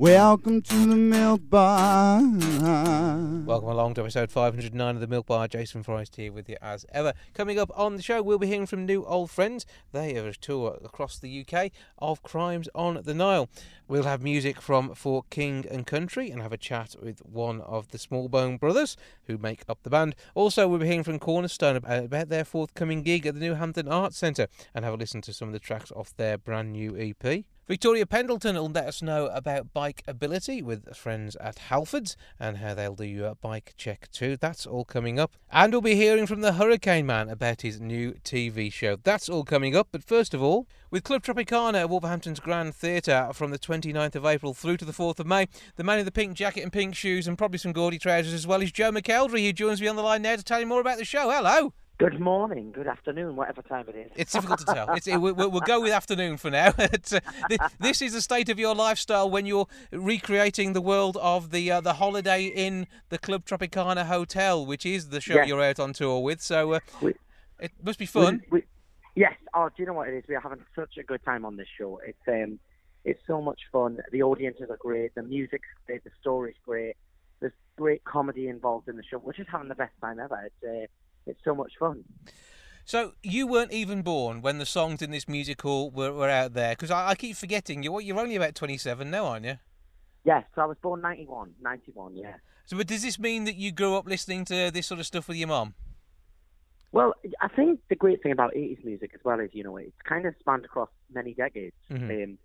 welcome to the milk bar. Welcome along to episode 509 of the Milk Bar. Jason Forrest here with you as ever. Coming up on the show, we'll be hearing from new old friends. They have a tour across the UK of Crimes on the Nile. We'll have music from For King and Country and have a chat with one of the Smallbone brothers who make up the band. Also, we'll be hearing from Kornastone about their forthcoming gig at the Newhampton Arts Centre and have a listen to some of the tracks off their brand new EP. Victoria Pendleton will let us know about bikeability with friends at Halfords and how they'll do a bike check too. That's all coming up. And we'll be hearing from the Hurricane Man about his new TV show. That's all coming up. But first of all, with Club Tropicana at Wolverhampton's Grand Theatre from the 29th of April through to the 4th of May, the man in the pink jacket and pink shoes and probably some gaudy trousers as well is Joe McElderry, who joins me on the line now to tell you more about the show. Hello. Good morning, good afternoon, whatever time it is. It's difficult to tell. It's, it, we'll, we'll, go with afternoon for now. uh, this is the state of your lifestyle when you're recreating the world of the uh, the holiday in the Club Tropicana Hotel, which is the show Yes. you're out on tour with. So uh, We- it must be fun. We, we, yes. Oh, do you know what it is? We are having such a good time on this show. It's um, it's so much fun. The audiences are great. The music's great. The story's great. There's great comedy involved in the show. We're just having the best time ever. It's uh, it's so much fun. So you weren't even born when the songs in this musical were, were out there because I, I keep forgetting you're you're only about 27 now, aren't you? Yes. So I was born 91. 91. Yeah. So, but does this mean that you grew up listening to this sort of stuff with your mum? Well, I think the great thing about 80s music as well is, you know, it's kind of spanned across many decades. Mhm. Um,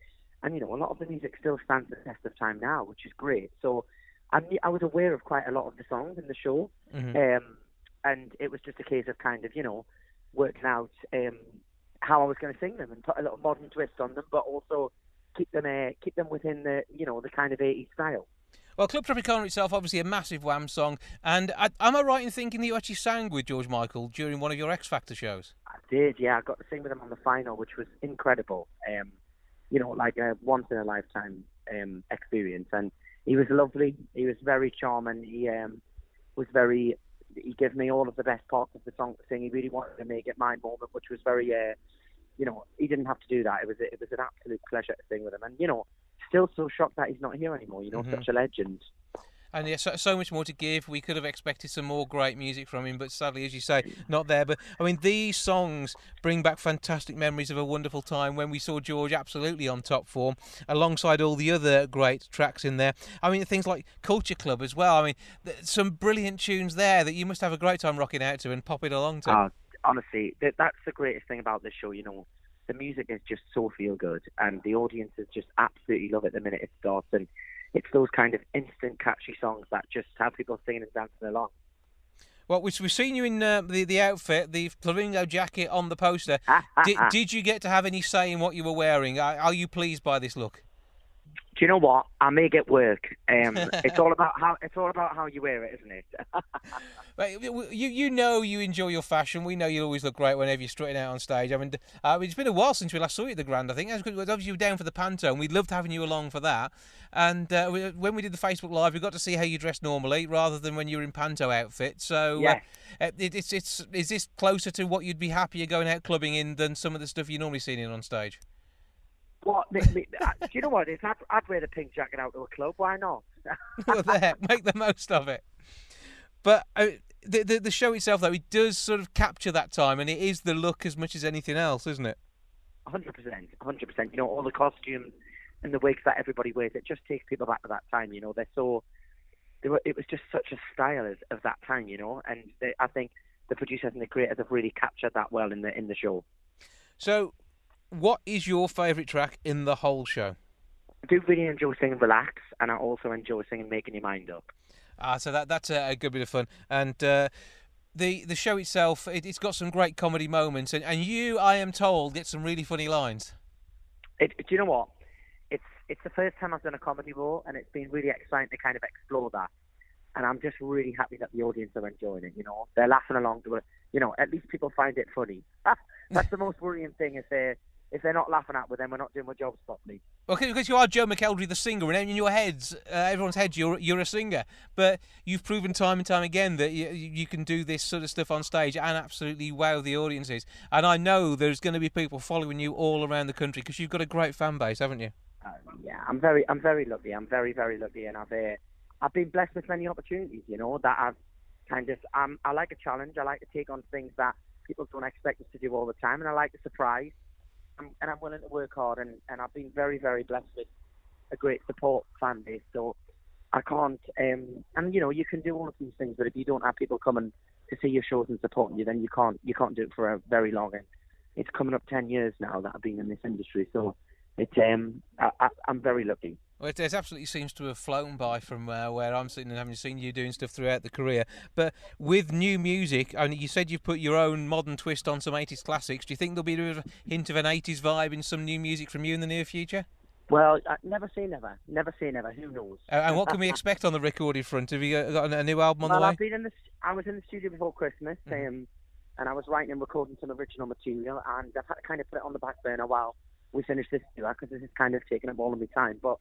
and, you know, a lot of the music still stands the test of time now, which is great. So I, I was aware of quite a lot of the songs in the show. Mhm. Um, and it was just a case of kind of, you know, working out um, how I was going to sing them and put a little modern twist on them, but also keep them uh, keep them within the, you know, the kind of 80s style. Well, Club Tropicana itself, obviously a massive Wham song, and I, am I right in thinking that you actually sang with George Michael during one of your X Factor shows? I did, yeah. I got to sing with him on the final, which was incredible. Um, you know, like a once in a lifetime um, experience. And he was lovely. He was very charming. He um, was very. He gave me all of the best parts of the song to sing. He really wanted to make it my moment, which was very. Uh, you know, he didn't have to do that. It was it was an absolute pleasure to sing with him. And you know, still so shocked that he's not here anymore. You know, Mhm. such a legend. And yeah, so, so much more to give. We could have expected some more great music from him, but sadly, as you say, not there. But I mean, these songs bring back fantastic memories of a wonderful time when we saw George absolutely on top form, alongside all the other great tracks in there. I mean, things like Culture Club as well. I mean, th- some brilliant tunes there that you must have a great time rocking out to and popping along to. Uh, honestly, that, that's the greatest thing about this show. You know, the music is just so feel good, and the audiences just absolutely love it the minute it starts. And it's those kind of instant catchy songs that just have people singing and dancing along. Well, we- we've seen you in uh, the the outfit, the flamingo jacket on the poster. did, did you get to have any say in what you were wearing? Are, are you pleased by this look? Do you know what? I make it work. Um, it's all about how it's all about how you wear it, isn't it? You you know you enjoy your fashion. We know you always look great whenever you're strutting out on stage. I mean, uh, it's been a while since we last saw you at the Grand. I think That's obviously you were down for the Panto, and we loved having you along for that. And uh, we, when we did the Facebook Live, we got to see how you dressed normally rather than when you were in Panto outfit. So, Yes. uh, it, it's it's is this closer to what you'd be happier going out clubbing in than some of the stuff you normally seen in on stage? What? Me, me, do you know what? If I'd, I'd wear the pink jacket out to a club, why not? well, there, make the most of it. But uh, the, the the show itself, though, it does sort of capture that time, and it is the look as much as anything else, isn't it? hundred percent, hundred percent. You know, all the costumes and the wigs that everybody wears, it just takes people back to that time. You know, they're so. They were, it was just such a style of, of that time, you know, and they, I think the producers and the creators have really captured that well in the in the show. So, what is your favourite track in the whole show? I do really enjoy singing "Relax," and I also enjoy singing "Making Your Mind Up." Ah, so that that's a, a good bit of fun, and uh, the the show itself, it, it's got some great comedy moments, and, and you, I am told, get some really funny lines. It, do you know what? It's it's the first time I've done a comedy role, and it's been really exciting to kind of explore that. And I'm just really happy that the audience are enjoying it. You know, they're laughing along to it. You know, at least people find it funny. That's the most worrying thing. is they if they're not laughing at, me, then we're not doing our jobs properly. Well, because you are Joe McElderry, the singer, and in your heads, uh, everyone's heads, you're you're a singer. But you've proven time and time again that you, you can do this sort of stuff on stage and absolutely wow the audiences. And I know there's going to be people following you all around the country because you've got a great fan base, haven't you? Uh, yeah, I'm very, I'm very lucky. I'm very, very lucky, and I've, uh, I've been blessed with many opportunities. You know that I've kind of, um, I like a challenge. I like to take on things that people don't expect us to do all the time, and I like the surprise. And I'm willing to work hard, and, and I've been very, very blessed with a great support fan base. So I can't, um, and you know, you can do all of these things, but if you don't have people coming to see your shows and supporting you, then you can't, you can't do it for a very long. And it's coming up ten years now that I've been in this industry, so it's, um, I, I'm very lucky. Well, it, it absolutely seems to have flown by from uh, where I'm sitting and having seen you doing stuff throughout the career. But with new music, I mean, you said you've put your own modern twist on some 80s classics. Do you think there'll be a hint of an 80s vibe in some new music from you in the near future? Well, uh, never say never. Never say never. Who knows? Uh, and what can we expect on the recorded front? Have you got a new album on well, the way? I've been in the, I was in the studio before Christmas, mm-hmm. um, and I was writing and recording some original material, and I've had to kind of put it on the back burner a while we finish this tour because this is kind of taking up all of my time. But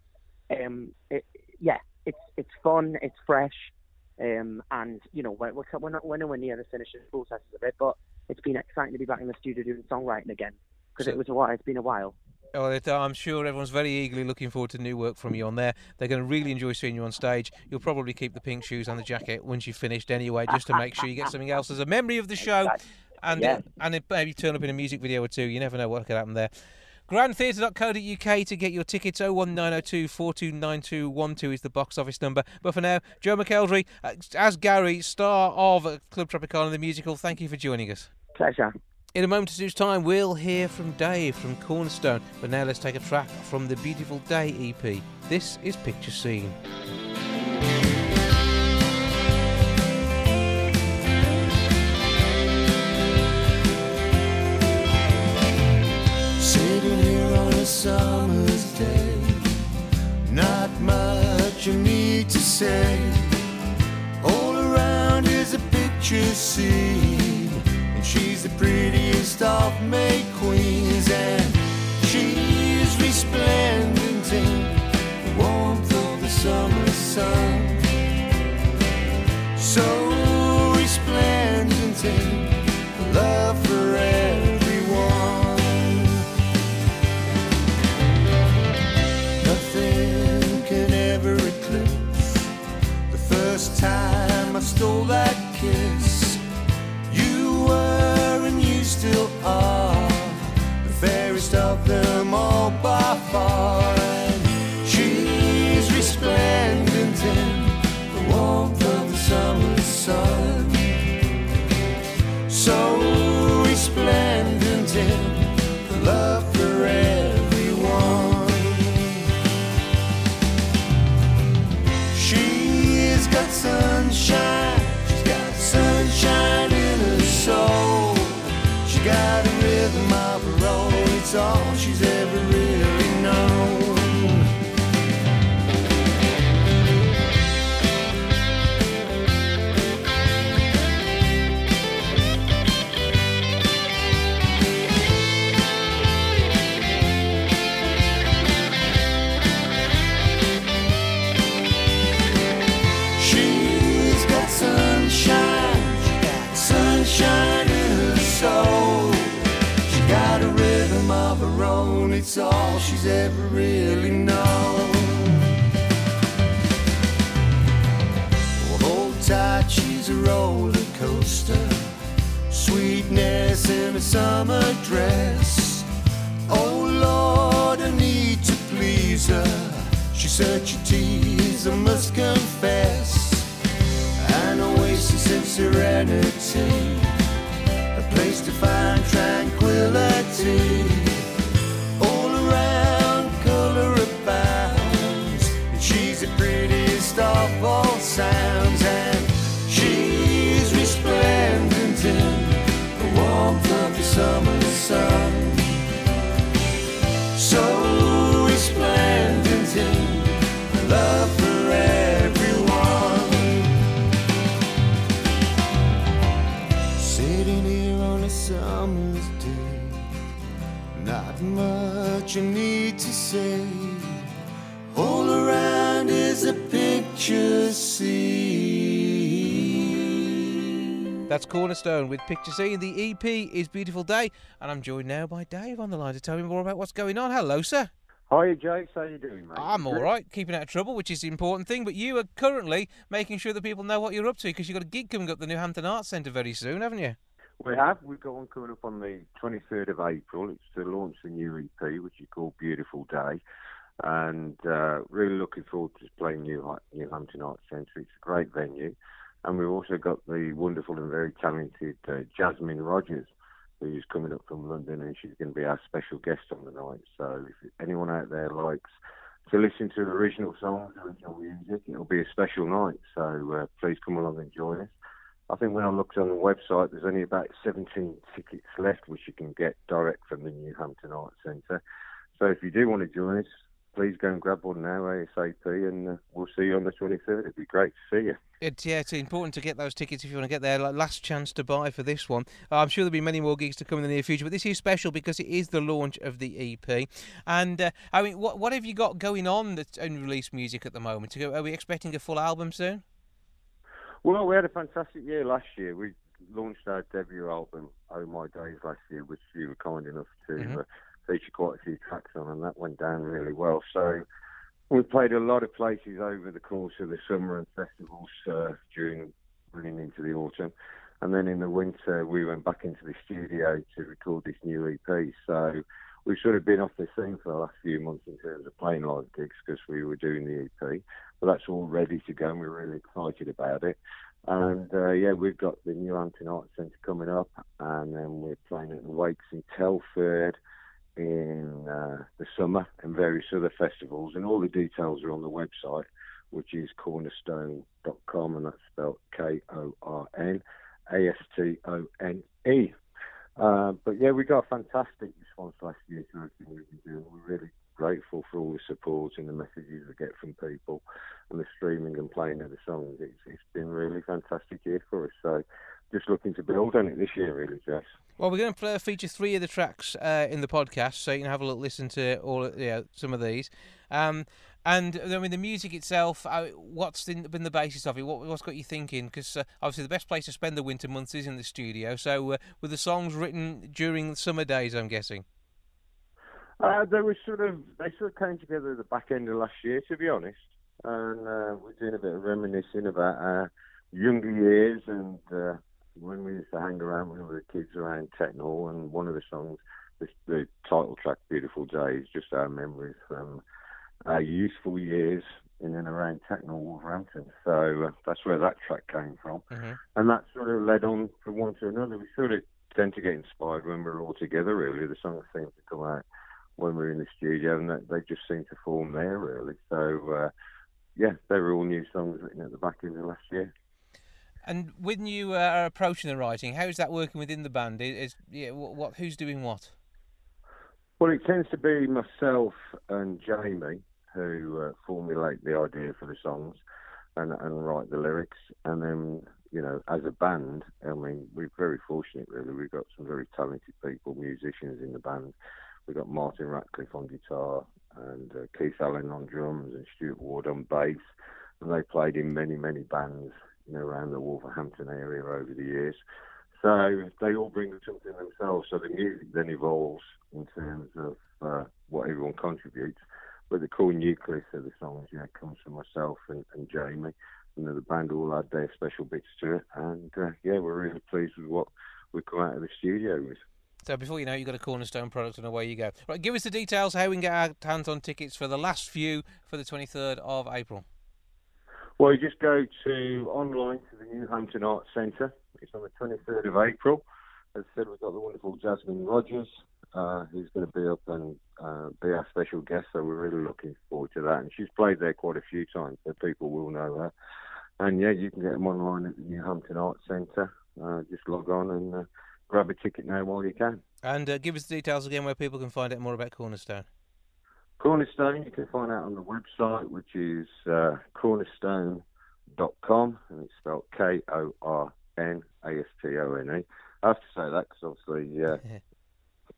um, it, yeah, it's it's fun, it's fresh, um, and you know we're, we're not we're nowhere near the finishing processes of it, but it's been exciting to be back in the studio doing songwriting again because so, it was a while. It's been a while. Oh, I'm sure everyone's very eagerly looking forward to new work from you on there. They're going to really enjoy seeing you on stage. You'll probably keep the pink shoes and the jacket once you've finished anyway, just to make sure you get something else as a memory of the show. And, yeah. and it maybe turn up in a music video or two. You never know what could happen there. GrandTheatre.co.uk to get your tickets. 01902 429212 is the box office number. But for now, Joe McElderry, uh, as Gary, star of Club Tropicana the musical, thank you for joining us. Pleasure. In a moment's time, we'll hear from Dave from Kornastone. But now let's take a track from the Beautiful Day EP. This is Picture Scene. Summer's day. Not much you need to say. All around is a picture scene, and she's the prettiest of May queens, and she's resplendent in the warmth of the summer sun. So resplendent in stole that kiss. You were and you still are all she's it's all she's ever really known. Well, hold tight, she's a roller coaster. Sweetness in a summer dress. Oh Lord, I need to please her. She's such a tease, I must confess. An oasis of serenity, a place to find sounds, That's Kornastone with Picture Scene. The EP is Beautiful Day, and I'm joined now by Dave on the line to tell me more about what's going on. Hello, sir. Hi, Jakes. How you doing, mate? I'm all right, keeping out of trouble, which is the important thing. But you are currently making sure that people know what you're up to because you've got a gig coming up at the Newhampton Arts Centre very soon, haven't you? We have. We've got one coming up on the 23rd of April. It's to launch the new EP, which is called Beautiful Day. And uh, really looking forward to playing New, new Hampton Arts Centre. It's a great venue. And we've also got the wonderful and very talented uh, Jasmine Rogers, who's coming up from London, and she's going to be our special guest on the night. So if anyone out there likes to listen to original songs, and original music, it'll be a special night. So uh, please come along and join us. I think when I looked on the website, there's only about 17 tickets left, which you can get direct from the Newhampton Arts Centre. So if you do want to join us, please go and grab one now ASAP, and uh, we'll see you on the 23rd. It'd be great to see you. It's yeah, it's important to get those tickets if you want to get there. Like, last chance to buy for this one. Uh, I'm sure there'll be many more gigs to come in the near future, but this is special because it is the launch of the EP. And uh, I mean, what what have you got going on that's unreleased music at the moment? Are we expecting a full album soon? Well, we had a fantastic year last year. We launched our debut album, Oh My Days, last year, which you were kind enough to mm-hmm. Uh, feature quite a few tracks on, and that went down really well. So we've played a lot of places over the course of the summer and festivals uh, during running into the autumn. And then in the winter, we went back into the studio to record this new EP. So we've sort of been off the scene for the last few months in terms of playing live gigs because we were doing the EP. But that's all ready to go, and we're really excited about it. And uh, yeah, we've got the Newhampton Arts Centre coming up, and then we're playing at the Wakes in Telford in uh, the summer and various other festivals. And all the details are on the website, which is kornastone.com, and that's spelled K O R N A S T O N E. Uh, but yeah, we got a fantastic response last year to everything we've been doing. We're really grateful for all the support and the messages we get from people and the streaming and playing of the songs. It's, it's been really fantastic year for us. So just looking to build on it this year, really, Jess. Well, we're going to feature three of the tracks uh, in the podcast, so you can have a look, listen to all, yeah, some of these. Um, and I mean, the music itself, uh, what's been the basis of it? What, has got you thinking? Because uh, obviously, the best place to spend the winter months is in the studio. So, uh, were the songs written during the summer days? I'm guessing. Uh, they were sort of they sort of came together at the back end of last year, to be honest. And uh, we're doing a bit of reminiscing about our younger years and uh, when we used to hang around when we were kids around Techno. And one of the songs, this, the title track, "Beautiful Day," is just our memories from our youthful years in and around Techno Wolverhampton. So uh, that's where that track came from. Mm-hmm. And that sort of led on from one to another. We sort of tend to get inspired when we're all together, really. The songs seem to come out when we're in the studio, and they just seem to form there, really. So, uh, yeah, they were all new songs written at the back end of last year. And when you uh, are approaching the writing, how is that working within the band? Is, yeah, what, what who's doing what? Well, it tends to be myself and Jamie who uh, formulate the idea for the songs and, and write the lyrics, and then you know, as a band, I mean, we're very fortunate, really. We've got some very talented people, musicians in the band. We've got Martin Ratcliffe on guitar and uh, Keith Allen on drums and Stuart Ward on bass. And they played in many, many bands, you know, around the Wolverhampton area over the years. So they all bring something themselves. So the music then evolves in terms of uh, what everyone contributes. But the core nucleus of the songs, yeah, comes from myself and, and Jamie know, the band all add their special bits to it. And uh, yeah, we're really pleased with what we've come out of the studio with. So before you know, it, you've got a Kornastone product, and away you go. Right, give us the details how we can get our hands on tickets for the last few for the 23rd of April. Well, you just go to online to the Newhampton Arts Centre. It's on the 23rd of April. As I said, we've got the wonderful Jasmine Rogers, uh, who's going to be up and uh, be our special guest. So we're really looking forward to that. And she's played there quite a few times, so people will know her. And yeah, you can get them online at the Newhampton Arts Centre. Uh, just log on and uh, grab a ticket now while you can. And uh, give us the details again where people can find out more about Kornastone. Kornastone, you can find out on the website, which is uh, kornastone.com, and it's spelled K O R N A S T O N E. I have to say that because obviously uh,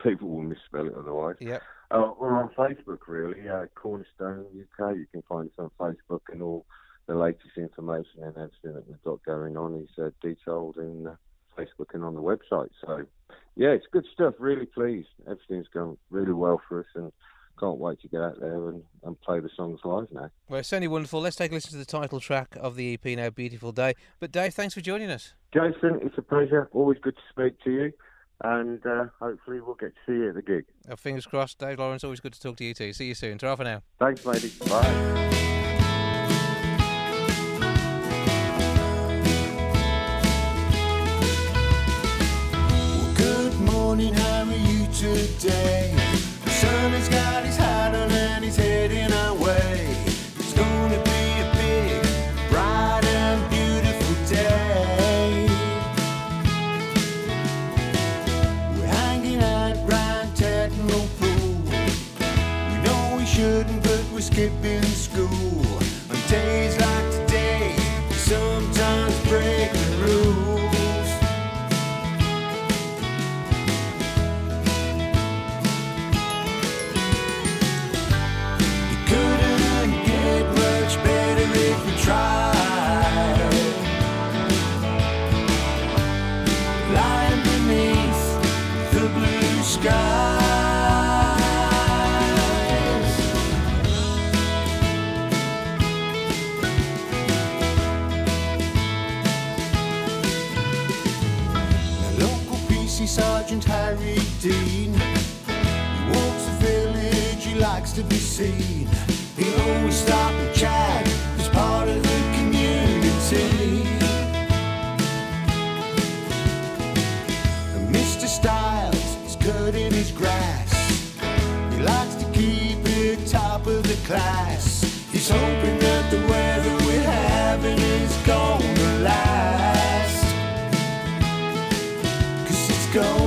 people will misspell it otherwise. Yeah. Uh, we're on Facebook, really, uh, Kornastone UK. You can find us on Facebook and all the latest information and everything that we've got going on is uh, detailed in uh, Facebook and on the website. So, yeah, it's good stuff. Really pleased. Everything's going really well for us and can't wait to get out there and, and play the songs live now. Well, it's certainly wonderful. Let's take a listen to the title track of the EP now, Beautiful Day. But Dave, thanks for joining us. Jason, it's a pleasure. Always good to speak to you. And uh, hopefully we'll get to see you at the gig. Uh, fingers crossed, Dave Lawrence. Always good to talk to you too. See you soon. Ta for now. Thanks, matey. Bye. Good morning, how are you today? To be seen. He'll always stop and chat as part of the community. And Mr. Styles is cutting his grass. He likes to keep it top of the class. He's hoping that the weather we're having is gonna last. Cause it's gonna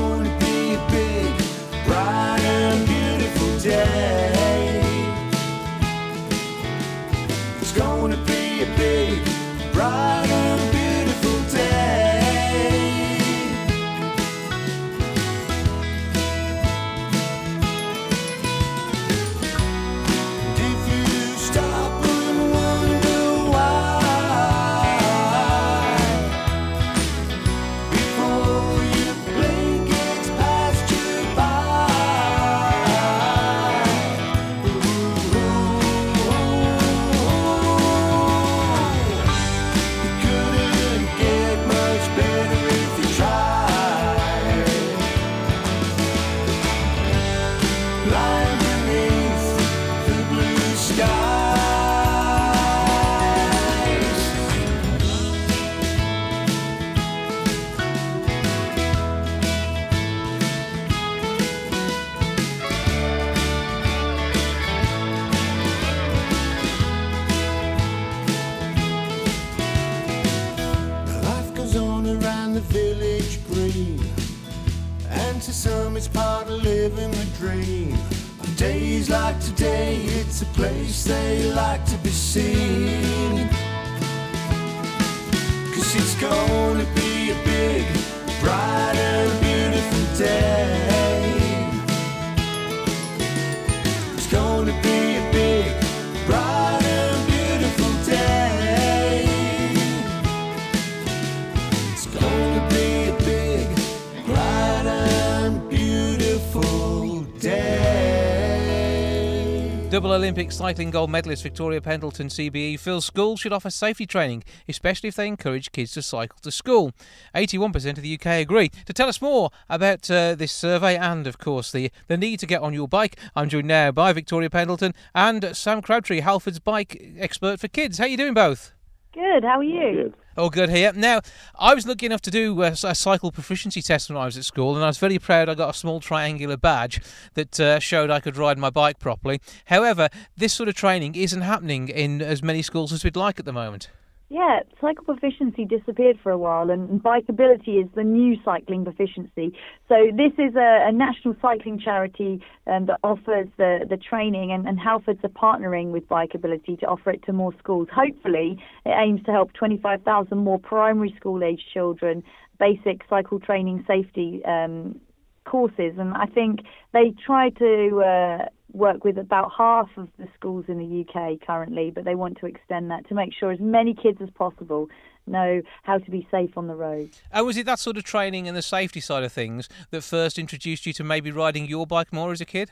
Olympic cycling gold medalist Victoria Pendleton CBE feels schools should offer safety training, especially if they encourage kids to cycle to school. 81% of the UK agree. To tell us more about uh, this survey and, of course, the, the need to get on your bike, I'm joined now by Victoria Pendleton and Sam Crabtree, Halford's bike expert for kids. How are you doing both? Good. How are you? Oh, good here. Now, I was lucky enough to do a, a cycle proficiency test when I was at school, and I was very proud I got a small triangular badge that uh, showed I could ride my bike properly. However, this sort of training isn't happening in as many schools as we'd like at the moment. Yeah, cycle proficiency disappeared for a while, and bikeability is the new cycling proficiency. So this is a, a national cycling charity um, that offers the, the training, and, and Halfords are partnering with bikeability to offer it to more schools. Hopefully, it aims to help 25,000 more primary school age children basic cycle training safety um, courses, and I think they try to uh, work with about half of the schools in the UK currently, but they want to extend that to make sure as many kids as possible know how to be safe on the road. And was it that sort of training and the safety side of things that first introduced you to maybe riding your bike more as a kid?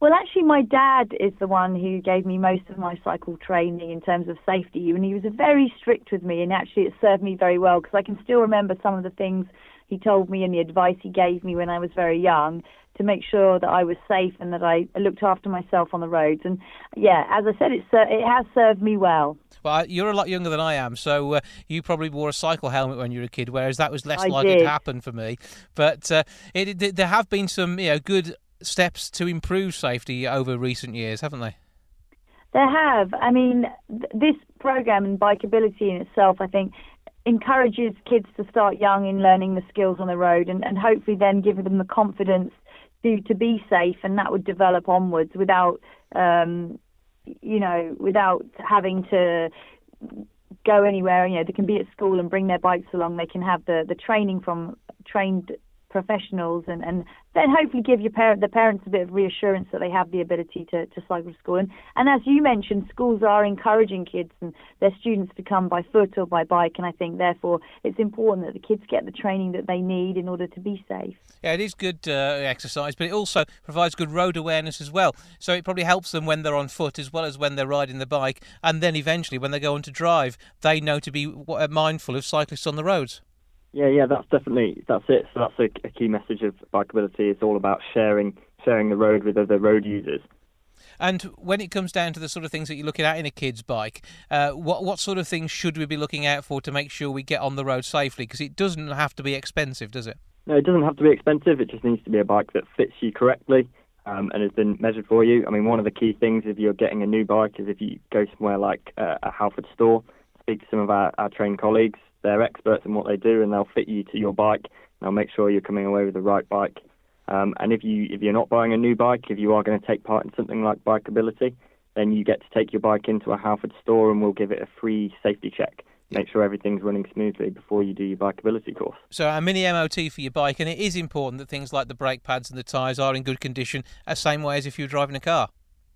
Well, actually, my dad is the one who gave me most of my cycle training in terms of safety, and he was very strict with me, and actually, it served me very well because I can still remember some of the things he told me and the advice he gave me when I was very young to make sure that I was safe and that I looked after myself on the roads. And yeah, as I said, it's uh, it has served me well. Well, you're a lot younger than I am, so uh, you probably wore a cycle helmet when you were a kid, whereas that was less I likely did. to happen for me. But uh, it, it, there have been some you know good steps to improve safety over recent years, haven't they? There have. I mean, th- this program and bikeability in itself, I think, encourages kids to start young in learning the skills on the road and, and hopefully then give them the confidence to, to be safe and that would develop onwards without, um, you know, without having to go anywhere. You know, they can be at school and bring their bikes along. They can have the, the training from trained professionals and, and then hopefully give your parent the parents a bit of reassurance that they have the ability to, to cycle to school and, and as you mentioned schools are encouraging kids and their students to come by foot or by bike and I think therefore it's important that the kids get the training that they need in order to be safe. Yeah, it is good uh, exercise, but it also provides good road awareness as well. So it probably helps them when they're on foot as well as when they're riding the bike, and then eventually when they go on to drive, they know to be mindful of cyclists on the roads. Yeah, yeah, that's definitely that's it. So that's a, a key message of bikeability. It's all about sharing sharing the road with other road users. And when it comes down to the sort of things that you're looking at in a kid's bike, uh, what what sort of things should we be looking out for to make sure we get on the road safely? Because it doesn't have to be expensive, does it? No, it doesn't have to be expensive. It just needs to be a bike that fits you correctly um, and has been measured for you. I mean, one of the key things if you're getting a new bike is if you go somewhere like uh, a Halford store, speak to some of our, our trained colleagues. They're experts in what they do, and they'll fit you to your bike. They'll make sure you're coming away with the right bike. Um, and if you if you're not buying a new bike, if you are going to take part in something like bikeability, then you get to take your bike into a Halford store, and we'll give it a free safety check. Make sure everything's running smoothly before you do your bikeability course. So a mini MOT for your bike, and it is important that things like the brake pads and the tyres are in good condition, the same way as if you're driving a car.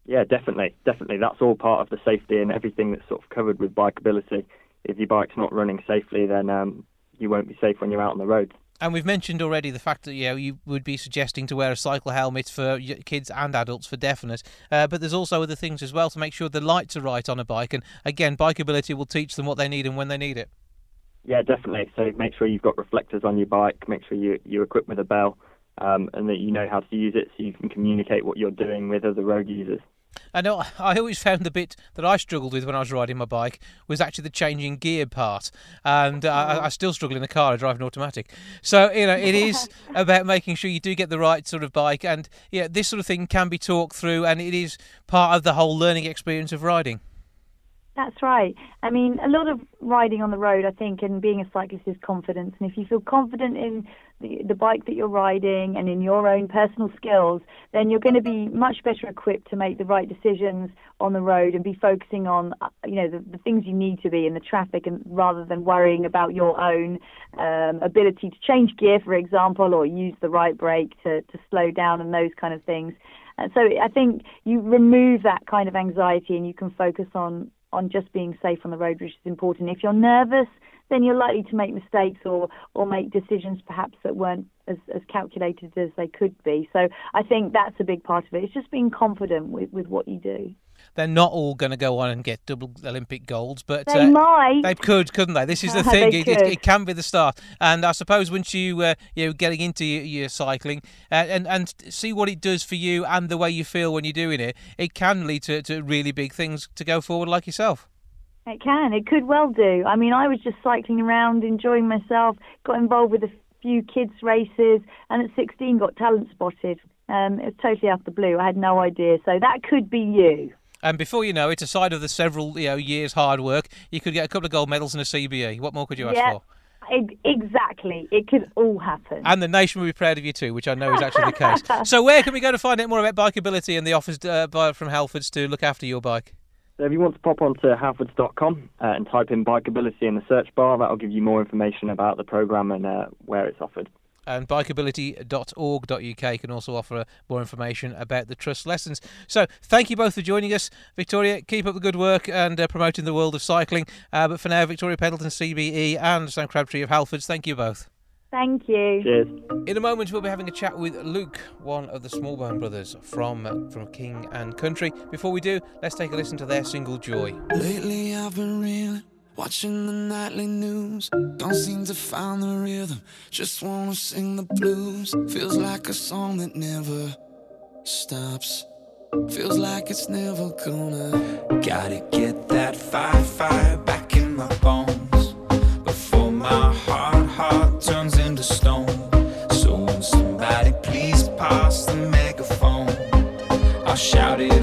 Yeah, definitely, definitely. That's all part of the safety and everything that's sort of covered with bikeability. If your bike's not running safely, then um, you won't be safe when you're out on the road. And we've mentioned already the fact that you know you would be suggesting to wear a cycle helmet for kids and adults for definite, uh, but there's also other things as well to make sure the lights are right on a bike. And again, bikeability will teach them what they need and when they need it. Yeah, definitely. So make sure you've got reflectors on your bike. Make sure you you're equipped with a bell, um, and that you know how to use it, so you can communicate what you're doing with other road users. I know I always found the bit that I struggled with when I was riding my bike was actually the changing gear part, and uh, I, I still struggle in the car. I drive an automatic, so you know it is about making sure you do get the right sort of bike, and yeah, this sort of thing can be talked through, and it is part of the whole learning experience of riding. That's right. I mean, a lot of riding on the road, I think, and being a cyclist is confidence. And if you feel confident in the, the bike that you're riding and in your own personal skills, then you're going to be much better equipped to make the right decisions on the road and be focusing on, uh, you know, the, the things you need to be in the traffic, and rather than worrying about your own um, ability to change gear, for example, or use the right brake to, to slow down and those kind of things. And so I think you remove that kind of anxiety and you can focus on on just being safe on the road, which is important. If you're nervous, then you're likely to make mistakes or or make decisions perhaps that weren't as, as calculated as they could be. So I think that's a big part of it. It's just being confident with, with what you do. They're not all going to go on and get double Olympic golds, but They uh, might. They could, couldn't they? This is the thing. It, it, it can be the start, and I suppose once you uh, you know getting into your, your cycling uh, and and see what it does for you and the way you feel when you're doing it, it can lead to, to really big things to go forward like yourself. It can. It could well do. I mean, I was just cycling around, enjoying myself, got involved with a few kids' races, and at 16 got talent spotted. Um, it was totally out of the blue. I had no idea. So that could be you. And before you know it, aside of the several you know years hard work, you could get a couple of gold medals and a CBE. What more could you ask Yeah. for? Exactly. It could all happen. And the nation will be proud of you too, which I know is actually the case. So where can we go to find out more about bikeability and the offers uh, from Halfords to look after your bike? So if you want to pop onto halfords.com uh, and type in bikeability in the search bar, that'll give you more information about the program and uh, where it's offered. And bikeability.org.uk can also offer more information about the trust lessons. So, thank you both for joining us. Victoria, keep up the good work and uh, promoting the world of cycling. Uh, but for now, Victoria Pendleton, CBE, and Sam Crabtree of Halfords, thank you both. Thank you. Cheers. In a moment, we'll be having a chat with Luke, one of the Smallbone brothers from For King and Country. Before we do, let's take a listen to their single "Joy." Lately I've been reeling, watching the nightly news. Don't seem to find the rhythm, just wanna sing the blues. Feels like a song that never stops. Feels like it's never gonna. Gotta get that fire, fire back in my bones before my heart, heart turns into stone. So somebody please pass the megaphone, I'll shout it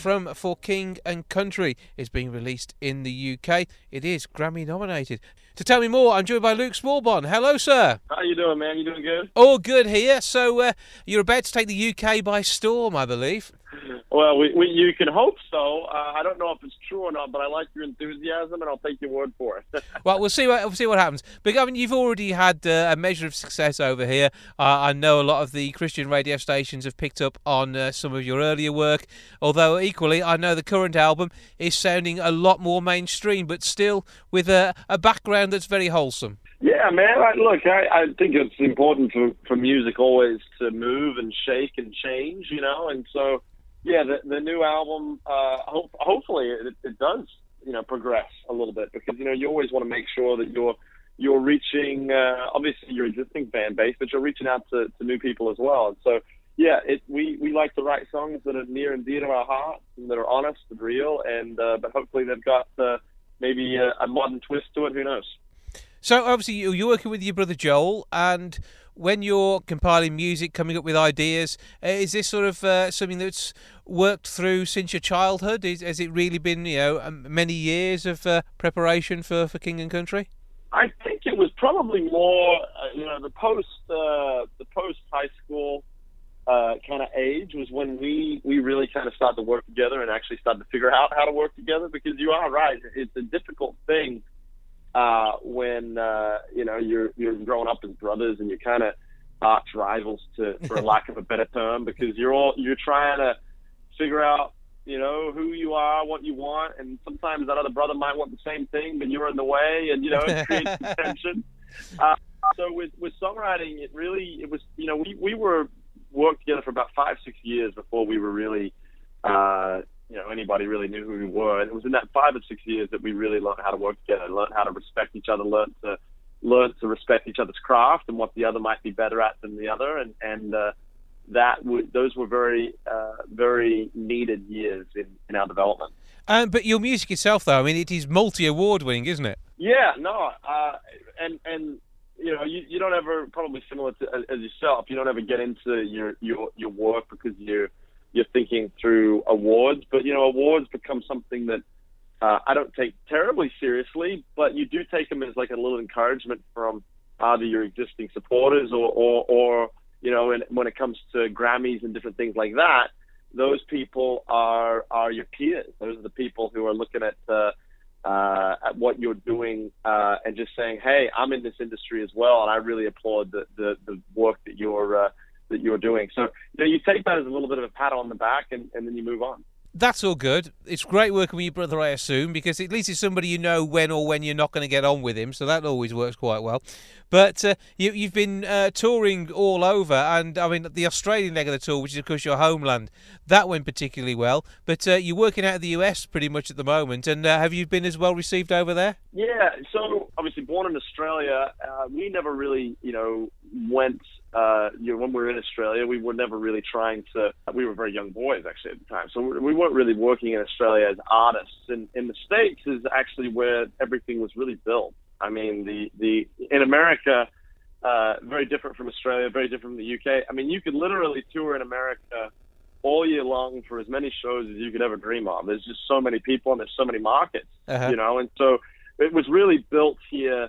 from For King and Country is being released in the UK. It is Grammy nominated. To tell me more, I'm joined by Luke Smallbone. Hello, sir. How you doing, man? You doing good? All good here. So uh, you're about to take the UK by storm, I believe. Well, we, we, you can hope so. Uh, I don't know if it's true or not, but I like your enthusiasm, and I'll take your word for it. Well, we'll see what we'll see what happens. But I mean, you've already had uh, a measure of success over here. Uh, I know a lot of the Christian radio stations have picked up on uh, some of your earlier work. Although equally, I know the current album is sounding a lot more mainstream, but still with a, a background that's very wholesome. yeah, man. I, look, I, I think it's important for, for music always to move and shake and change, you know. And so, yeah, the the new album, uh, hope, hopefully, it, it does, you know, progress a little bit because you know you always want to make sure that you're you're reaching uh, obviously your existing fan base, but you're reaching out to, to new people as well. And so, yeah, it, we we like to write songs that are near and dear to our hearts and that are honest and real, and uh, but hopefully they've got uh, maybe a, a modern twist to it. Who knows? So obviously you you're working with your brother Joel, and when you're compiling music, coming up with ideas, uh, is this sort of uh, something that's worked through since your childhood? Is, has it really been you know um, many years of uh, preparation for, for King and Country? I think it was probably more uh, you know the post uh, the post high school uh, kind of age was when we we really kind of started to work together and actually started to figure out how to work together because you are right it's a difficult thing uh, when uh, you know you're you're growing up as brothers and you're kind of arch rivals to, for lack of a better term, because you're all you're trying to figure out you know who you are, what you want, and sometimes that other brother might want the same thing, but you're in the way, and you know it creates tension. Uh, so with with songwriting, it really it was you know we we were worked together for about five six years before we were really uh, you know anybody really knew who we were. And it was in that five or six years that we really learned how to work together, learned how to respect each other, learned to learn to respect each other's craft and what the other might be better at than the other, and and uh, that w- those were very uh, very needed years in, in our development. Um, but your music itself, though, I mean, it is multi-award winning, isn't it? Yeah, no, uh, and and you know, you, you don't ever probably similar to as yourself. You don't ever get into your your your work because you're you're thinking through awards, but you know, awards become something that uh, I don't take terribly seriously, but you do take them as like a little encouragement from either your existing supporters or, or, or you know, and when it comes to Grammys and different things like that, those people are are your peers. Those are the people who are looking at uh, uh, at what you're doing uh, and just saying, "Hey, I'm in this industry as well, and I really applaud the the, the work that you're uh, that you're doing." So you know, you take that as a little bit of a pat on the back, and, and then you move on that's all good. It's great working with your brother, I assume, because at least it's somebody you know when or when you're not going to get on with him. So that always works quite well. But uh, you, have been uh, touring all over, and I mean the Australian leg of the tour, which is of course your homeland, that went particularly well. But uh, you're working out of the US pretty much at the moment, and uh, have you been as well received over there? Yeah. So obviously born in Australia, uh, we never really, you know, went uh, you know, when we were in Australia, we were never really trying to. We were very young boys actually at the time, so we weren't really working in Australia as artists. And in the states is actually where everything was really built. I mean, the the in America, uh, very different from Australia, very different from the UK. I mean, you could literally tour in America all year long for as many shows as you could ever dream of. There's just so many people and there's so many markets, uh-huh. you know, and so it was really built here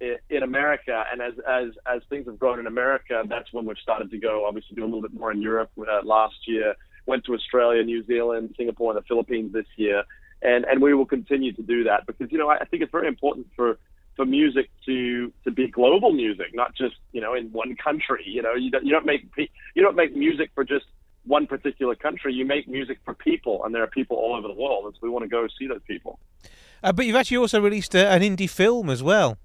in America, and as as as things have grown in America, that's when we've started to go. Obviously, do a little bit more in Europe uh, last year. Went to Australia, New Zealand, Singapore, and the Philippines this year, and and we will continue to do that because you know I, I think it's very important for for music to to be global music, not just you know in one country. You know, you don't you don't make you don't make music for just one particular country. You make music for people, and there are people all over the world, and so we want to go see those people. Uh, but you've actually also released a, an indie film as well.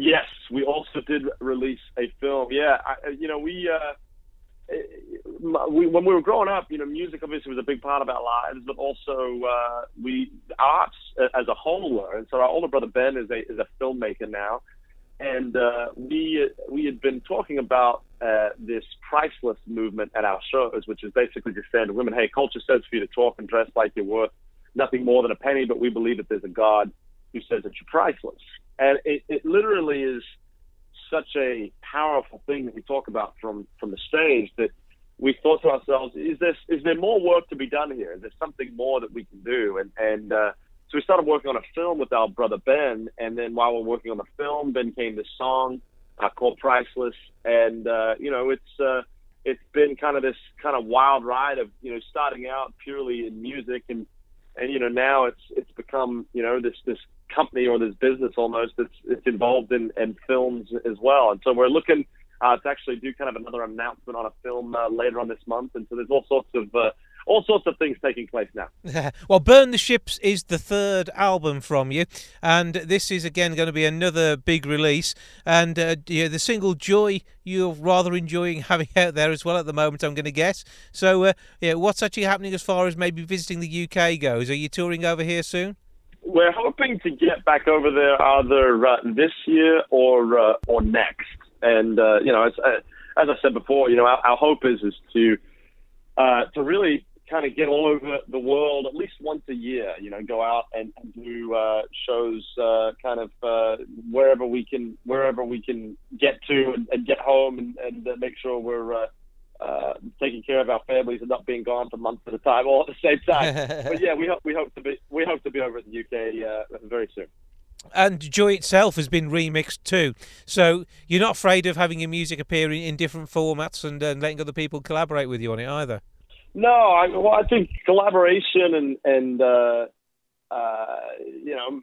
Yes, we also did release a film. Yeah, I, you know, we, uh, we when we were growing up, you know, music obviously was a big part of our lives, but also uh, we arts as a whole were. And so our older brother Ben is a is a filmmaker now, and uh, we we had been talking about uh, this priceless movement at our shows, which is basically just saying to women, "Hey, culture says for you to talk and dress like you're worth nothing more than a penny, but we believe that there's a God who says that you're priceless." And it, it literally is such a powerful thing that we talk about from, from the stage that we thought to ourselves, is this is there more work to be done here? Is there something more that we can do? And and uh, so we started working on a film with our brother Ben, and then while we're working on the film, Ben came this song uh, called Priceless, and uh, you know it's uh, it's been kind of this kind of wild ride of you know starting out purely in music and and you know now it's it's become you know this this company or this business almost that's it's involved in, in films as well. And so we're looking uh, to actually do kind of another announcement on a film uh, later on this month. And so there's all sorts of uh, all sorts of things taking place now. well, Burn the Ships is the third album from you, and this is again going to be another big release. And uh, yeah, the single Joy you're rather enjoying having out there as well at the moment, I'm going to guess. So, uh, yeah, what's actually happening as far as maybe visiting the UK goes? Are you touring over here soon? We're hoping to get back over there either uh, this year or uh, or next. And uh, you know, as, uh, as I said before, you know, our, our hope is is to uh, to really kind of get all over the world at least once a year. You know, go out and, and do uh, shows, kind of uh, wherever we can, wherever we can get to, and, and get home, and, and make sure we're uh, uh, taking care of our families and not being gone for months at a time, all at the same time. but yeah, we hope we hope to be we hope to be over in the UK uh, very soon. And Joy itself has been remixed too, so you're not afraid of having your music appear in, in different formats and, and letting other people collaborate with you on it either. No, I, well, I think collaboration and and uh, uh, you know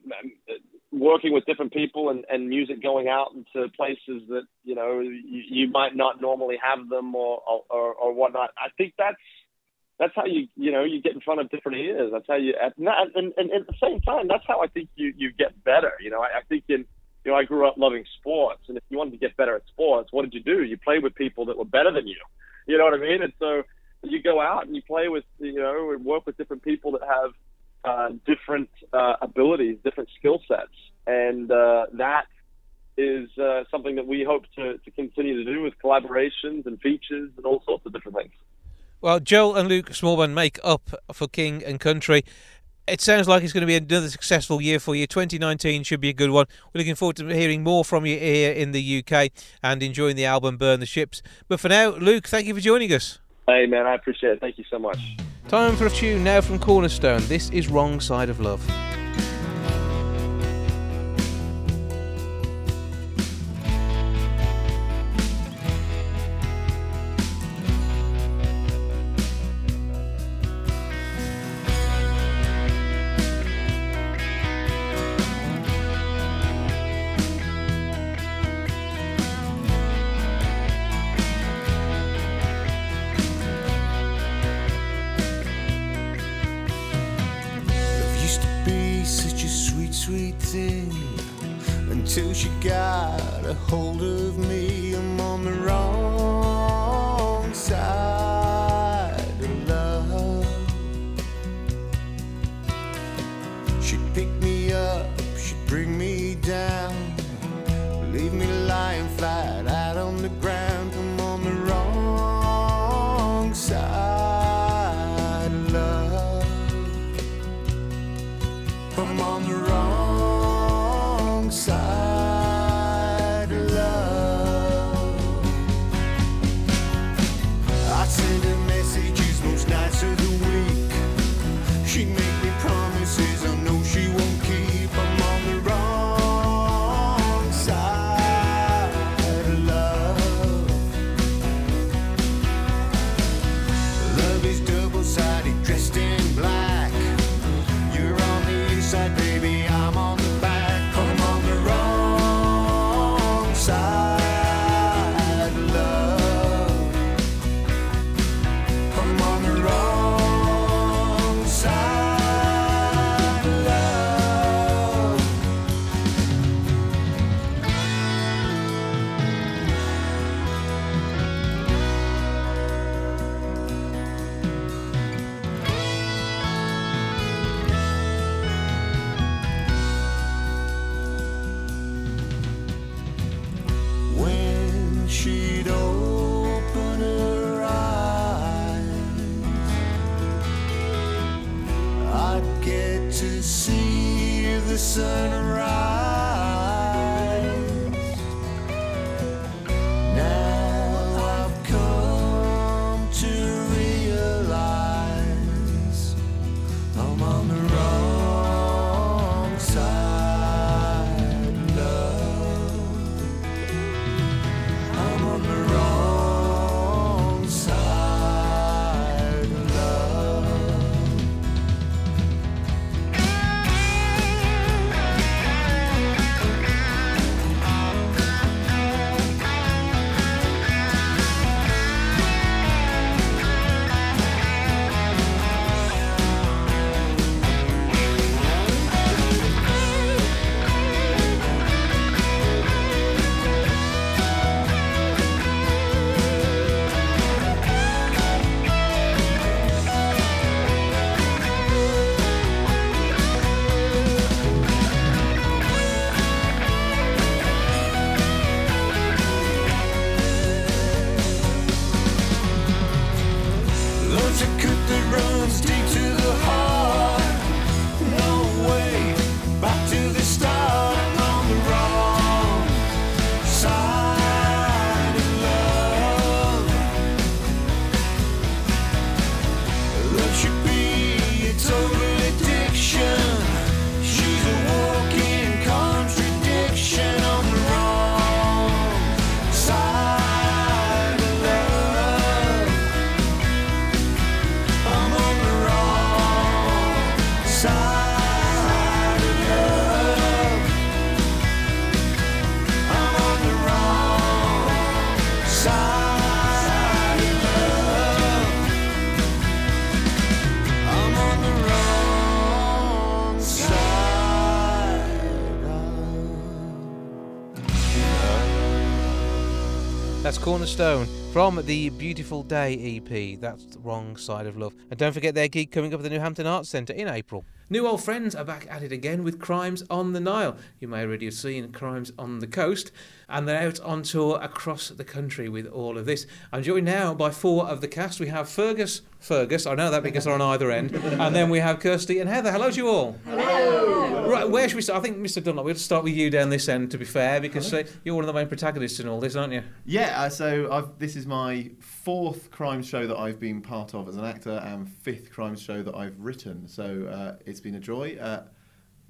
working with different people and, and music going out into places that you know you, you might not normally have them or, or or whatnot. I think that's that's how you you know you get in front of different ears. That's how you and, and, and at the same time that's how I think you you get better. You know, I, I think in you know I grew up loving sports, and if you wanted to get better at sports, what did you do? You played with people that were better than you. You know what I mean? And so you go out and you play with, you know, and work with different people that have uh, different uh, abilities, different skill sets, and uh, that is uh, something that we hope to, to continue to do with collaborations and features and all sorts of different things. Well, Joel and Luke Smallbone make up for King and Country. It sounds like it's going to be another successful year for you. 2019 should be a good one. We're looking forward to hearing more from you here in the UK and enjoying the album Burn the Ships. But for now, Luke, thank you for joining us. Hey, man, I appreciate it. Thank you so much. Time for a tune now from Kornastone. This is Wrong Side of Love. hold of me. I'm on the wrong side of love. She'd pick me up, she'd bring me down, leave me lying flat. Kornastone from the Beautiful Day EP. That's the wrong side of love. And don't forget their gig coming up at the Newhampton Arts Centre in April. New old friends are back at it again with Crimes on the Nile. You may already have seen Crimes on the Coast, and they're out on tour across the country with all of this. I'm joined now by four of the cast. We have Fergus, Fergus, I know that because they're on either end, and then we have Kirsty and Heather. Hello to you all. Hello. Right, where should we start? I think Mr. Dunlop, we'll start with you down this end, to be fair, because uh, you're one of the main protagonists in all this, aren't you? Yeah, uh, so I've, this is my fourth crime show that I've been part of as an actor and fifth crime show that I've written. So uh, it's been a joy. Uh,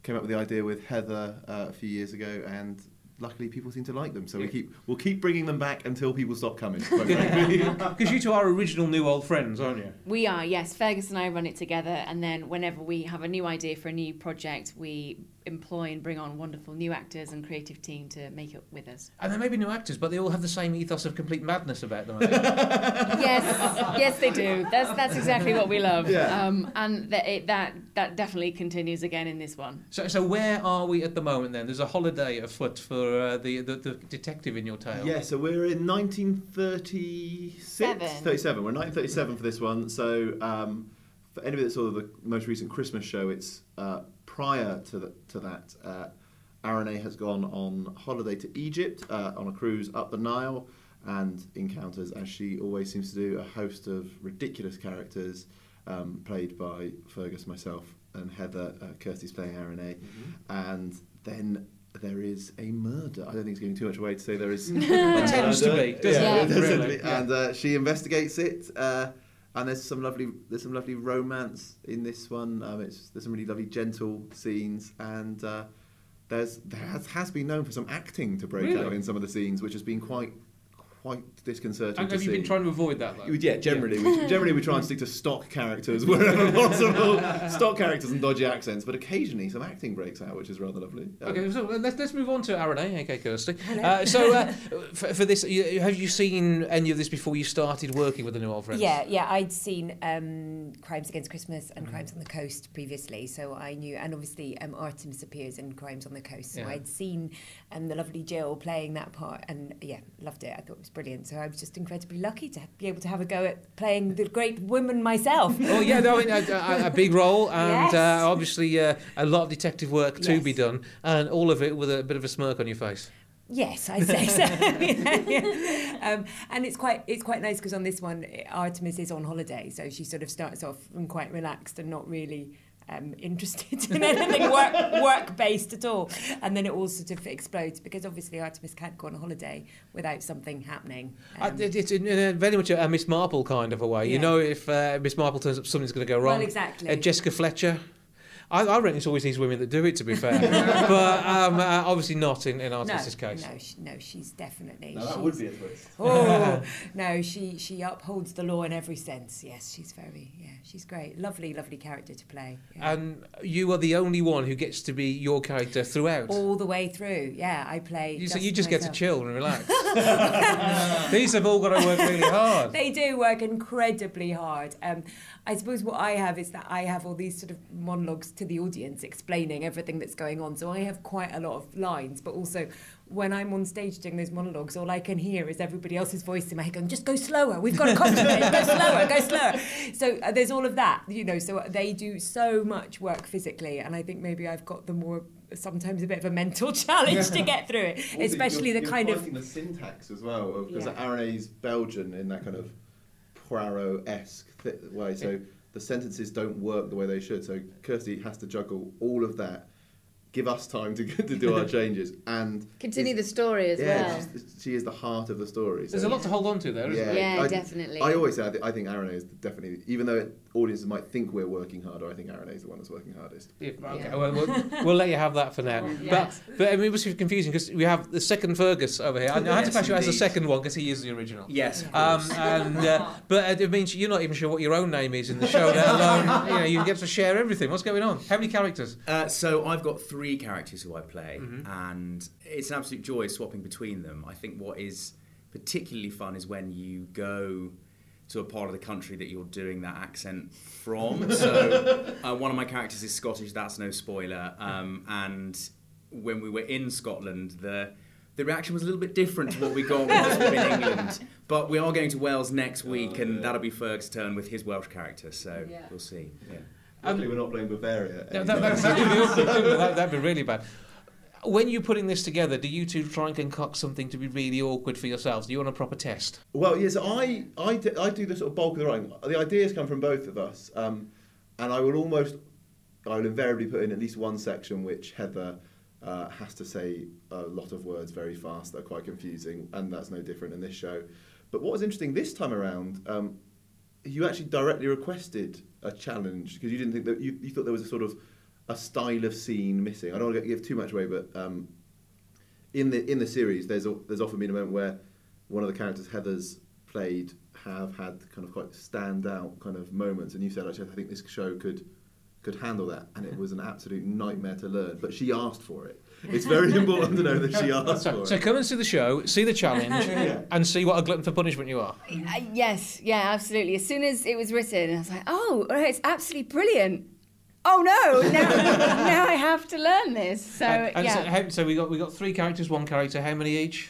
came up with the idea with Heather uh, a few years ago, and luckily people seem to like them. So we keep we'll keep bringing them back until people stop coming. Because you two are original new old friends, aren't you? We are, yes. Fergus and I run it together, and then whenever we have a new idea for a new project, we employ and bring on wonderful new actors and creative team to make it with us. And they may be new actors, but they all have the same ethos of complete madness about them. Yes, yes, they do. That's that's exactly what we love. Yeah. Um, and that it, that that definitely continues again in this one. so, so where are we at the moment then? There's a holiday afoot for uh, the, the the detective in your tale. Yeah, so we're in 1936, Seven. 37. We're 1937 for this one. So um, for anybody that saw the most recent Christmas show, it's uh, prior to, the, to that. Uh, Arane has gone on holiday to Egypt uh, on a cruise up the Nile and encounters, as she always seems to do, a host of ridiculous characters um, played by Fergus, myself, and Heather. Uh, Kirsty's playing Arane. And then there is a murder. I don't think it's giving too much away to say there is. a It tends to murder. be, doesn't yeah, it? does Really, be. yeah. And uh, she investigates it. Uh, and there's some lovely, there's some lovely romance in this one. Um, it's, there's some really lovely gentle scenes, and uh, there's there has, has been known for some acting to break Really? out in some of the scenes, which has been quite quite disconcerting. And to have you see. been trying to avoid that though? Yeah, generally, we, generally we try and stick to stock characters wherever possible, stock characters and dodgy accents. But occasionally, some acting breaks out, which is rather lovely. Um, Okay, so let's, let's move on to Arane, okay, Kirsty. Uh, so, uh, for, for this, you, have you seen any of this before you started working with the New Old Friends? Yeah, yeah, I'd seen um, Crimes Against Christmas and Crimes on the Coast previously, so I knew, and obviously um, Artemis appears in Crimes on the Coast, so Yeah. I'd seen um, the lovely Jill playing that part, and yeah, loved it. I thought it was brilliant. So I was just incredibly lucky to be able to have a go at playing the great woman myself. Oh yeah, no, I mean, a, a, a big role, and Yes. uh, obviously uh, a lot of detective work to Yes. be done, and all of it with a bit of a smirk on your face. Yes, I'd say so. Yeah, yeah. Um, and it's quite it's quite nice because on this one, Artemis is on holiday, so she sort of starts off and quite relaxed and not really um, interested in anything work work based at all. And then it all sort of explodes because obviously Artemis can't go on a holiday without something happening. Uh, it- it's in, a very much a, a Miss Marple kind of a way. You know, if uh, Miss Marple turns up, something's going to go wrong. Well, exactly. Uh, Jessica Fletcher. I, I reckon it's always these women that do it, to be fair. but um, uh, obviously not in, in No, case. no, sh- no, she's definitely. Now that she's- would be a twist. Oh no, she she upholds the law in every sense. Yes, she's very yeah, she's great. Lovely, lovely character to play. yeah. And you are the only one who gets to be your character throughout. all the way through. Yeah, I play. You, so you just get to chill and relax. These have all got to work really hard. They do work incredibly hard. Um, I suppose what I have is that I have all these sort of monologues to the audience explaining everything that's going on. So I have quite a lot of lines, but also when I'm on stage doing those monologues, all I can hear is everybody else's voice in my head going, just go slower. We've got to concentrate. go slower, go slower. So uh, there's all of that, you know. So they do so much work physically, and I think maybe I've got the more sometimes a bit of a mental challenge to get through it, Also, especially you're, the you're kind of the syntax as well, because Yeah. Arane's Belgian in that kind of Poirot-esque th- way. So the sentences don't work the way they should. So Kirsty has to juggle all of that, give us time to to do our changes, and Continue is- the story as yeah, well. she's- she is the heart of the story. There's a lot to hold on to there, isn't yeah, there? Yeah, I, definitely. I always say I, th- I think Arane is definitely, even though audiences might think we're working harder, I think Arane is the one that's working hardest. Yeah, okay, Yeah. well, we'll, we'll let you have that for now. Yes. But, but I mean, it must be confusing because we have the second Fergus over here. I, I had to Yes, class you as the second one because he is the original. Yes, Um, and uh, but it means you're not even sure what your own name is in the show, let alone you know you get to share everything. What's going on? How many characters? Uh, so I've got three characters who I play, Mhm. and it's an absolute joy swapping between them. I think what is particularly fun is when you go to a part of the country that you're doing that accent from. so uh, one of my characters is Scottish. That's no spoiler. Um, and when we were in Scotland, the the reaction was a little bit different to what we got with this one in England. But we are going to Wales next week, and that'll be Ferg's turn with his Welsh character. So we'll see. Yeah. Luckily, we're not playing Bavaria. No, that, that, that'd, be awkward, wouldn't it? that, that'd be really bad. When you're putting this together, do you two try and concoct something to be really awkward for yourselves? Do you want a proper test? Well, yes, I, I, do, I do the sort of bulk of the writing. The ideas come from both of us, um, and I will almost, I will invariably put in at least one section which Heather uh, has to say a lot of words very fast that are quite confusing, and that's no different in this show. But what was interesting this time around, um, you actually directly requested a challenge because you didn't think that you, you thought there was a sort of a style of scene missing. I don't want to give too much away, but um, in the in the series, there's a, there's often been a moment where one of the characters Heather's played have had kind of quite standout kind of moments, and you said actually I think this show could could handle that, and it was an absolute nightmare to learn. But she asked for it. It's very important to know that she asked So, for it. so come and see the show, see the challenge, Yeah. and see what a glutton for punishment you are. Uh, yes, yeah, absolutely. As soon as it was written, I was like, oh, all right, it's absolutely brilliant. Oh no, now, now I have to learn this. So, and, and yeah. so, how, so we got we got three characters, one character. How many each?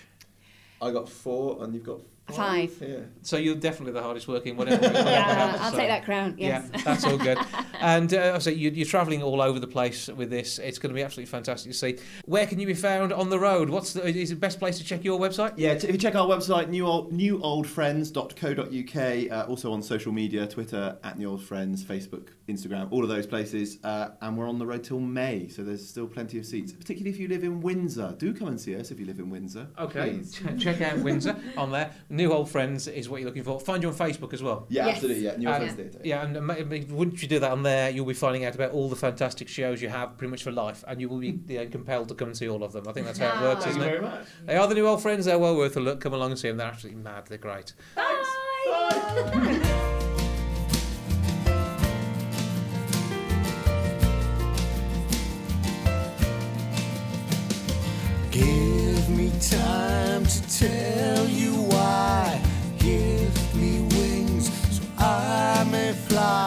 I got four, and you've got Five. Yeah. So you're definitely the hardest working. Whatever. whatever Yeah, I'll so- take that crown, yes. Yeah, that's all good. and uh, so you, you're travelling all over the place with this. It's going to be absolutely fantastic to see. Where can you be found on the road? What's the, is the best place to check your website? Yeah, t- if you check our website, new old, newoldfriends.co.uk, uh, also on social media, Twitter, at New Old Friends, Facebook, Instagram, all of those places. Uh, and we're on the road till May, so there's still plenty of seats, particularly if you live in Windsor. Do come and see us if you live in Windsor. Okay, ch- check out Windsor on there. New Old Friends is what you're looking for. Find you on Facebook as well. Yeah, Yes. absolutely, yeah, New Old And- Friends Theatre. Yeah, and uh, ma- ma- once you do that on there, you'll be finding out about all the fantastic shows you have pretty much for life, and you will be you know, compelled to come and see all of them. I think that's how it works, Thank isn't you it? very much. They are the New Old Friends. They're well worth a look. Come along and see them. They're absolutely mad. They're great. Give me time to tell you why. Give me wings so I may fly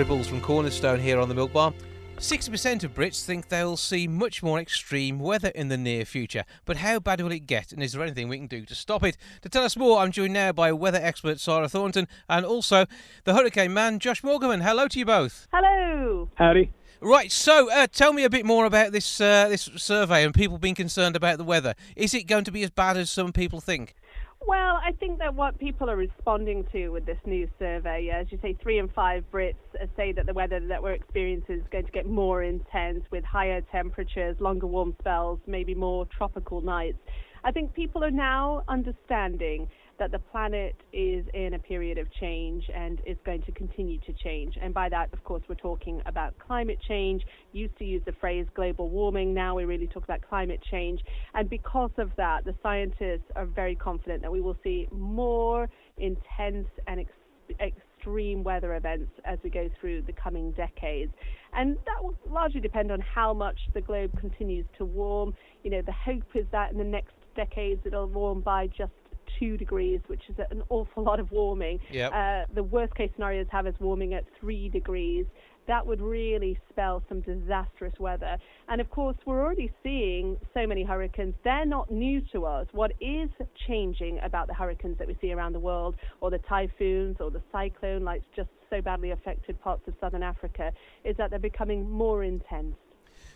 That's from Kornastone here on the Milk Bar. 60% of Brits think they'll see much more extreme weather in the near future. But how bad will it get, and is there anything we can do to stop it? To tell us more, I'm joined now by weather expert Sarah Thornton and also the hurricane man Josh Morgerman. Hello to you both. Hello. Howdy. Right, so uh, tell me a bit more about this uh, this survey and people being concerned about the weather. Is it going to be as bad as some people think? Well, I think that what people are responding to with this new survey, as you say, three in five Brits say that the weather that we're experiencing is going to get more intense with higher temperatures, longer warm spells, maybe more tropical nights. I think people are now understanding that the planet is in a period of change and is going to continue to change. And by that, of course, we're talking about climate change. Used to use the phrase global warming, now we really talk about climate change. And because of that, the scientists are very confident that we will see more intense and ex- extreme weather events as we go through the coming decades. And that will largely depend on how much the globe continues to warm. You know, the hope is that in the next decades it'll warm by just two degrees, which is an awful lot of warming. Yep. Uh, the worst case scenarios have us warming at three degrees. That would really spell some disastrous weather. And of course, we're already seeing so many hurricanes. They're not new to us. What is changing about the hurricanes that we see around the world, or the typhoons, or the cyclone, like just so badly affected parts of southern Africa, is that they're becoming more intense.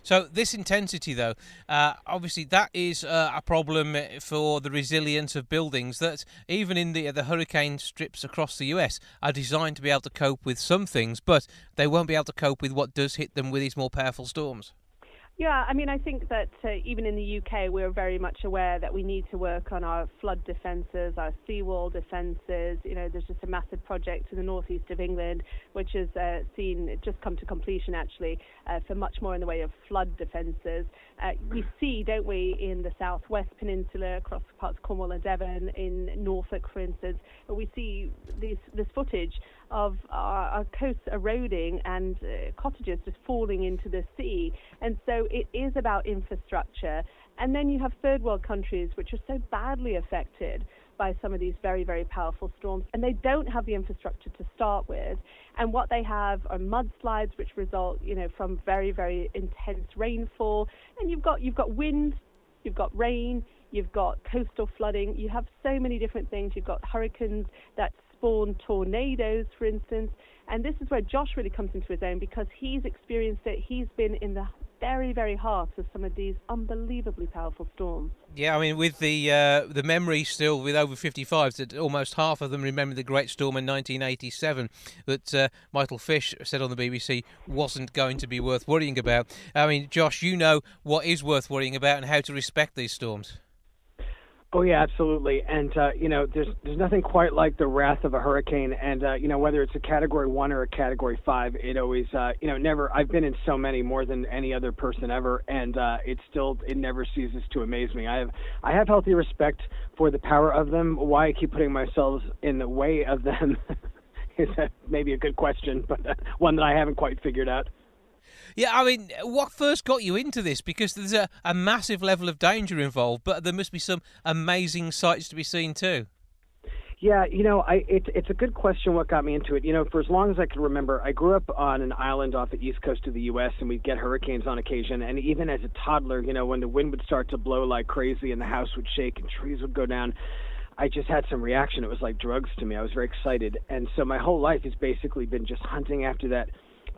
So this intensity, though, uh, obviously that is uh, a problem for the resilience of buildings that even in the the hurricane strips across the US are designed to be able to cope with some things, but they won't be able to cope with what does hit them with these more powerful storms. Yeah, I mean, I think that uh, even in the UK, we're very much aware that we need to work on our flood defences, our seawall defences. You know, there's just a massive project in the northeast of England, which has uh, seen just come to completion actually uh, for much more in the way of flood defences. Uh, we see, don't we, in the southwest peninsula, across parts of Cornwall and Devon, in Norfolk, for instance, we see these, this footage of our, our coasts eroding and uh, cottages just falling into the sea. And so it is about infrastructure. And then you have third world countries which are so badly affected by some of these very, very powerful storms, and they don't have the infrastructure to start with. And what they have are mudslides, which result, you know, from very, very intense rainfall. And you've got you've got wind, you've got rain, you've got coastal flooding. You have so many different things. You've got hurricanes that spawn tornadoes, for instance. And this is where Josh really comes into his own because he's experienced it. He's been in the very, very heart of some of these unbelievably powerful storms. Yeah, I mean, with the uh, the memory still with over 55s, that almost half of them remember the Great Storm in 1987 that uh, Michael Fish said on the BBC wasn't going to be worth worrying about. I mean, Josh, you know what is worth worrying about and how to respect these storms. Oh yeah, absolutely. And uh, you know, there's there's nothing quite like the wrath of a hurricane. And uh, you know, whether it's a Category One or a Category Five, it always uh, you know never. I've been in so many more than any other person ever, and uh, it still it never ceases to amaze me. I have I have healthy respect for the power of them. Why I keep putting myself in the way of them is a, maybe a good question, but uh, one that I haven't quite figured out. Yeah, I mean, what first got you into this? Because there's a, a massive level of danger involved, but there must be some amazing sights to be seen too. Yeah, you know, I it, it's a good question. What got me into it? You know, for as long as I can remember, I grew up on an island off the east coast of the U.S. and we'd get hurricanes on occasion. And even as a toddler, you know, when the wind would start to blow like crazy and the house would shake and trees would go down, I just had some reaction. It was like drugs to me. I was very excited, and so my whole life has basically been just hunting after that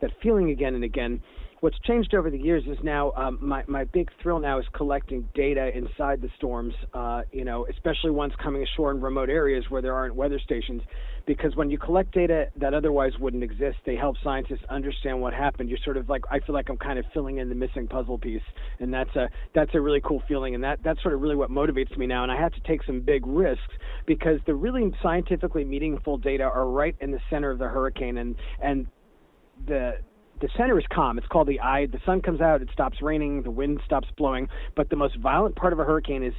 that feeling again and again. What's changed over the years is now um, my my big thrill now is collecting data inside the storms. Uh, you know, especially ones coming ashore in remote areas where there aren't weather stations, because when you collect data that otherwise wouldn't exist, they help scientists understand what happened. You're sort of like I feel like I'm kind of filling in the missing puzzle piece, and that's a that's a really cool feeling, and that that's sort of really what motivates me now. And I have to take some big risks because the really scientifically meaningful data are right in the center of the hurricane, and and the the center is calm. It's called the eye. The sun comes out, it stops raining, the wind stops blowing. But the most violent part of a hurricane is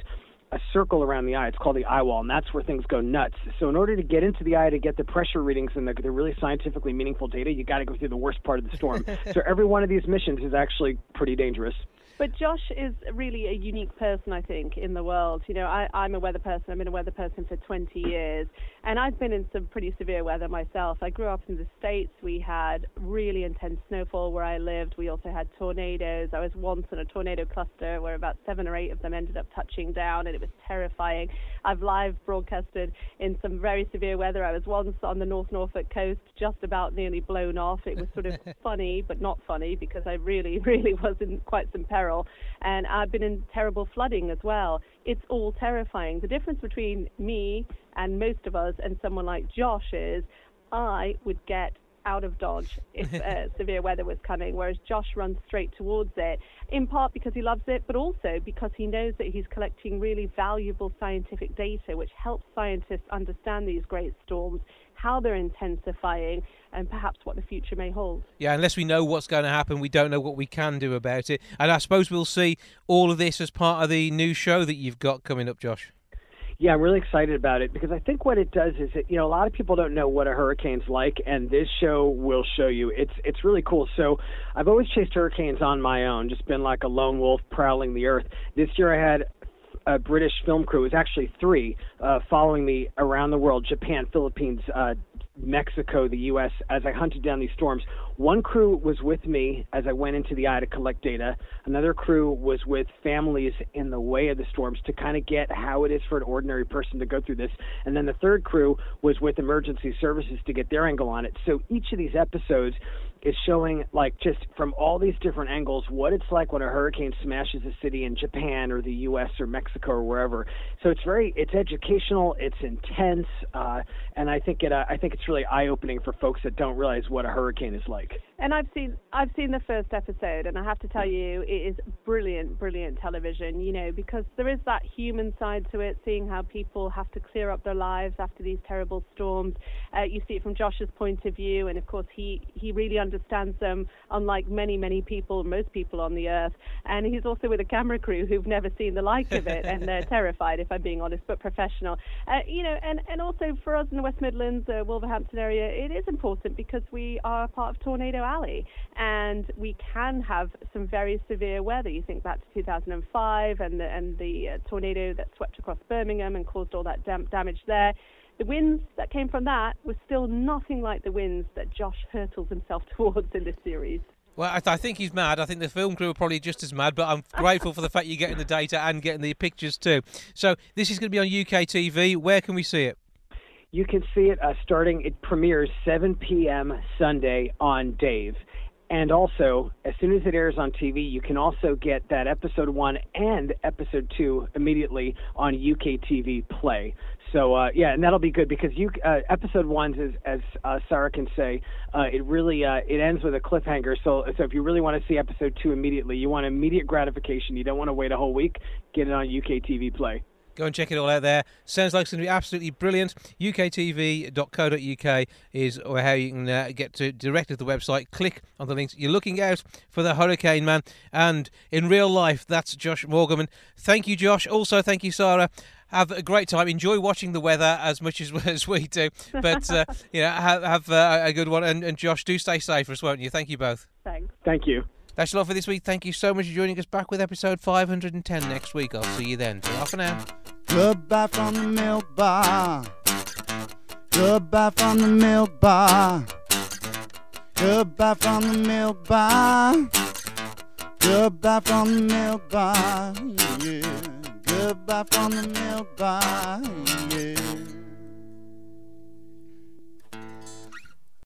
a circle around the eye. It's called the eye wall, and that's where things go nuts. So, in order to get into the eye to get the pressure readings and the, the really scientifically meaningful data, you got to go through the worst part of the storm. so, every one of these missions is actually pretty dangerous. But Josh is really a unique person, I think, in the world. You know, I, I'm a weather person. I've been a weather person for 20 years, and I've been in some pretty severe weather myself. I grew up in the States. We had really intense snowfall where I lived. We also had tornadoes. I was once in a tornado cluster where about seven or eight of them ended up touching down, and it was terrifying. I've live broadcasted in some very severe weather. I was once on the North Norfolk coast, just about nearly blown off. It was sort of funny, but not funny because I really, really was in quite some peril. And I've been in terrible flooding as well. It's all terrifying. The difference between me and most of us and someone like Josh is I would get out of Dodge if uh, severe weather was coming, whereas Josh runs straight towards it, in part because he loves it, but also because he knows that he's collecting really valuable scientific data, which helps scientists understand these great storms, how they're intensifying, and perhaps what the future may hold. Yeah, unless we know what's going to happen, we don't know what we can do about it. And I suppose we'll see all of this as part of the new show that you've got coming up, Josh. Yeah, I'm really excited about it because I think what it does is that you know a lot of people don't know what a hurricane's like, and this show will show you. It's it's really cool. So I've always chased hurricanes on my own, just been like a lone wolf prowling the earth. This year I had a British film crew. It was actually three uh, following me around the world: Japan, Philippines, uh, Mexico, the U.S. As I hunted down these storms, one crew was with me as I went into the eye to collect data. Another crew was with families in the way of the storms to kind of get how it is for an ordinary person to go through this. And then the third crew was with emergency services to get their angle on it. So each of these episodes is showing like just from all these different angles what it's like when a hurricane smashes a city in Japan or the U.S. or Mexico or wherever. So it's very it's educational, it's intense, uh, and I think it uh, I think it's really eye opening for folks that don't realize what a hurricane is like. And I've seen I've seen the first episode, and I have to tell you, it is brilliant, brilliant television. You know, because there is that human side to it, seeing how people have to clear up their lives after these terrible storms. Uh, you see it from Josh's point of view, and of course, he he really understands them, unlike many many people, most people on the earth. And he's also with a camera crew who've never seen the like of it, and they're terrified, if I'm being honest, but professional. Uh, you know, and and also for us in the West Midlands, uh, Wolverhampton area, it is important because we are part of Tornado Alley, and we can have some very severe weather. You think back to 2005 and the, and the uh, tornado that swept across Birmingham and caused all that dam- damage there. The winds that came from that were still nothing like the winds that Josh hurtles himself towards in this series. Well, I, th- I, think he's mad. I think the film crew are probably just as mad, but I'm grateful for the fact you're getting the data and getting the pictures too. So this is going to be on UK TV. Where can we see it? You can see it uh, starting. It premieres 7 p.m. Sunday on Dave. And also, as soon as it airs on TV, you can also get that episode one and episode two immediately on UK TV Play. So uh, yeah, and that'll be good because you uh, episode one is, as uh, Sarah can say, uh, it really uh, it ends with a cliffhanger. So so if you really want to see episode two immediately, you want immediate gratification. You don't want to wait a whole week. Get it on UK TV Play. Go and check it all out there. Sounds like it's going to be absolutely brilliant. UKTV.co.uk is how you can uh, get to directly to the website. Click on the links. You're looking out for the Hurricane Man, and in real life, that's Josh Morgerman. Thank you, Josh. Also, thank you, Sarah have a great time. Enjoy watching the weather as much as, as we do. But uh, you know, have, have uh, a good one. And, and, Josh, do stay safe for us, won't you? Thank you both. Thanks. Thank you. That's all for this week. Thank you so much for joining us back with episode 510 next week. I'll see you then. Ta for now. Goodbye from the milk bar. Goodbye from the milk bar. Goodbye from the milk bar. Goodbye from the milk bar. Yeah. Goodbye from the milk bar, yeah.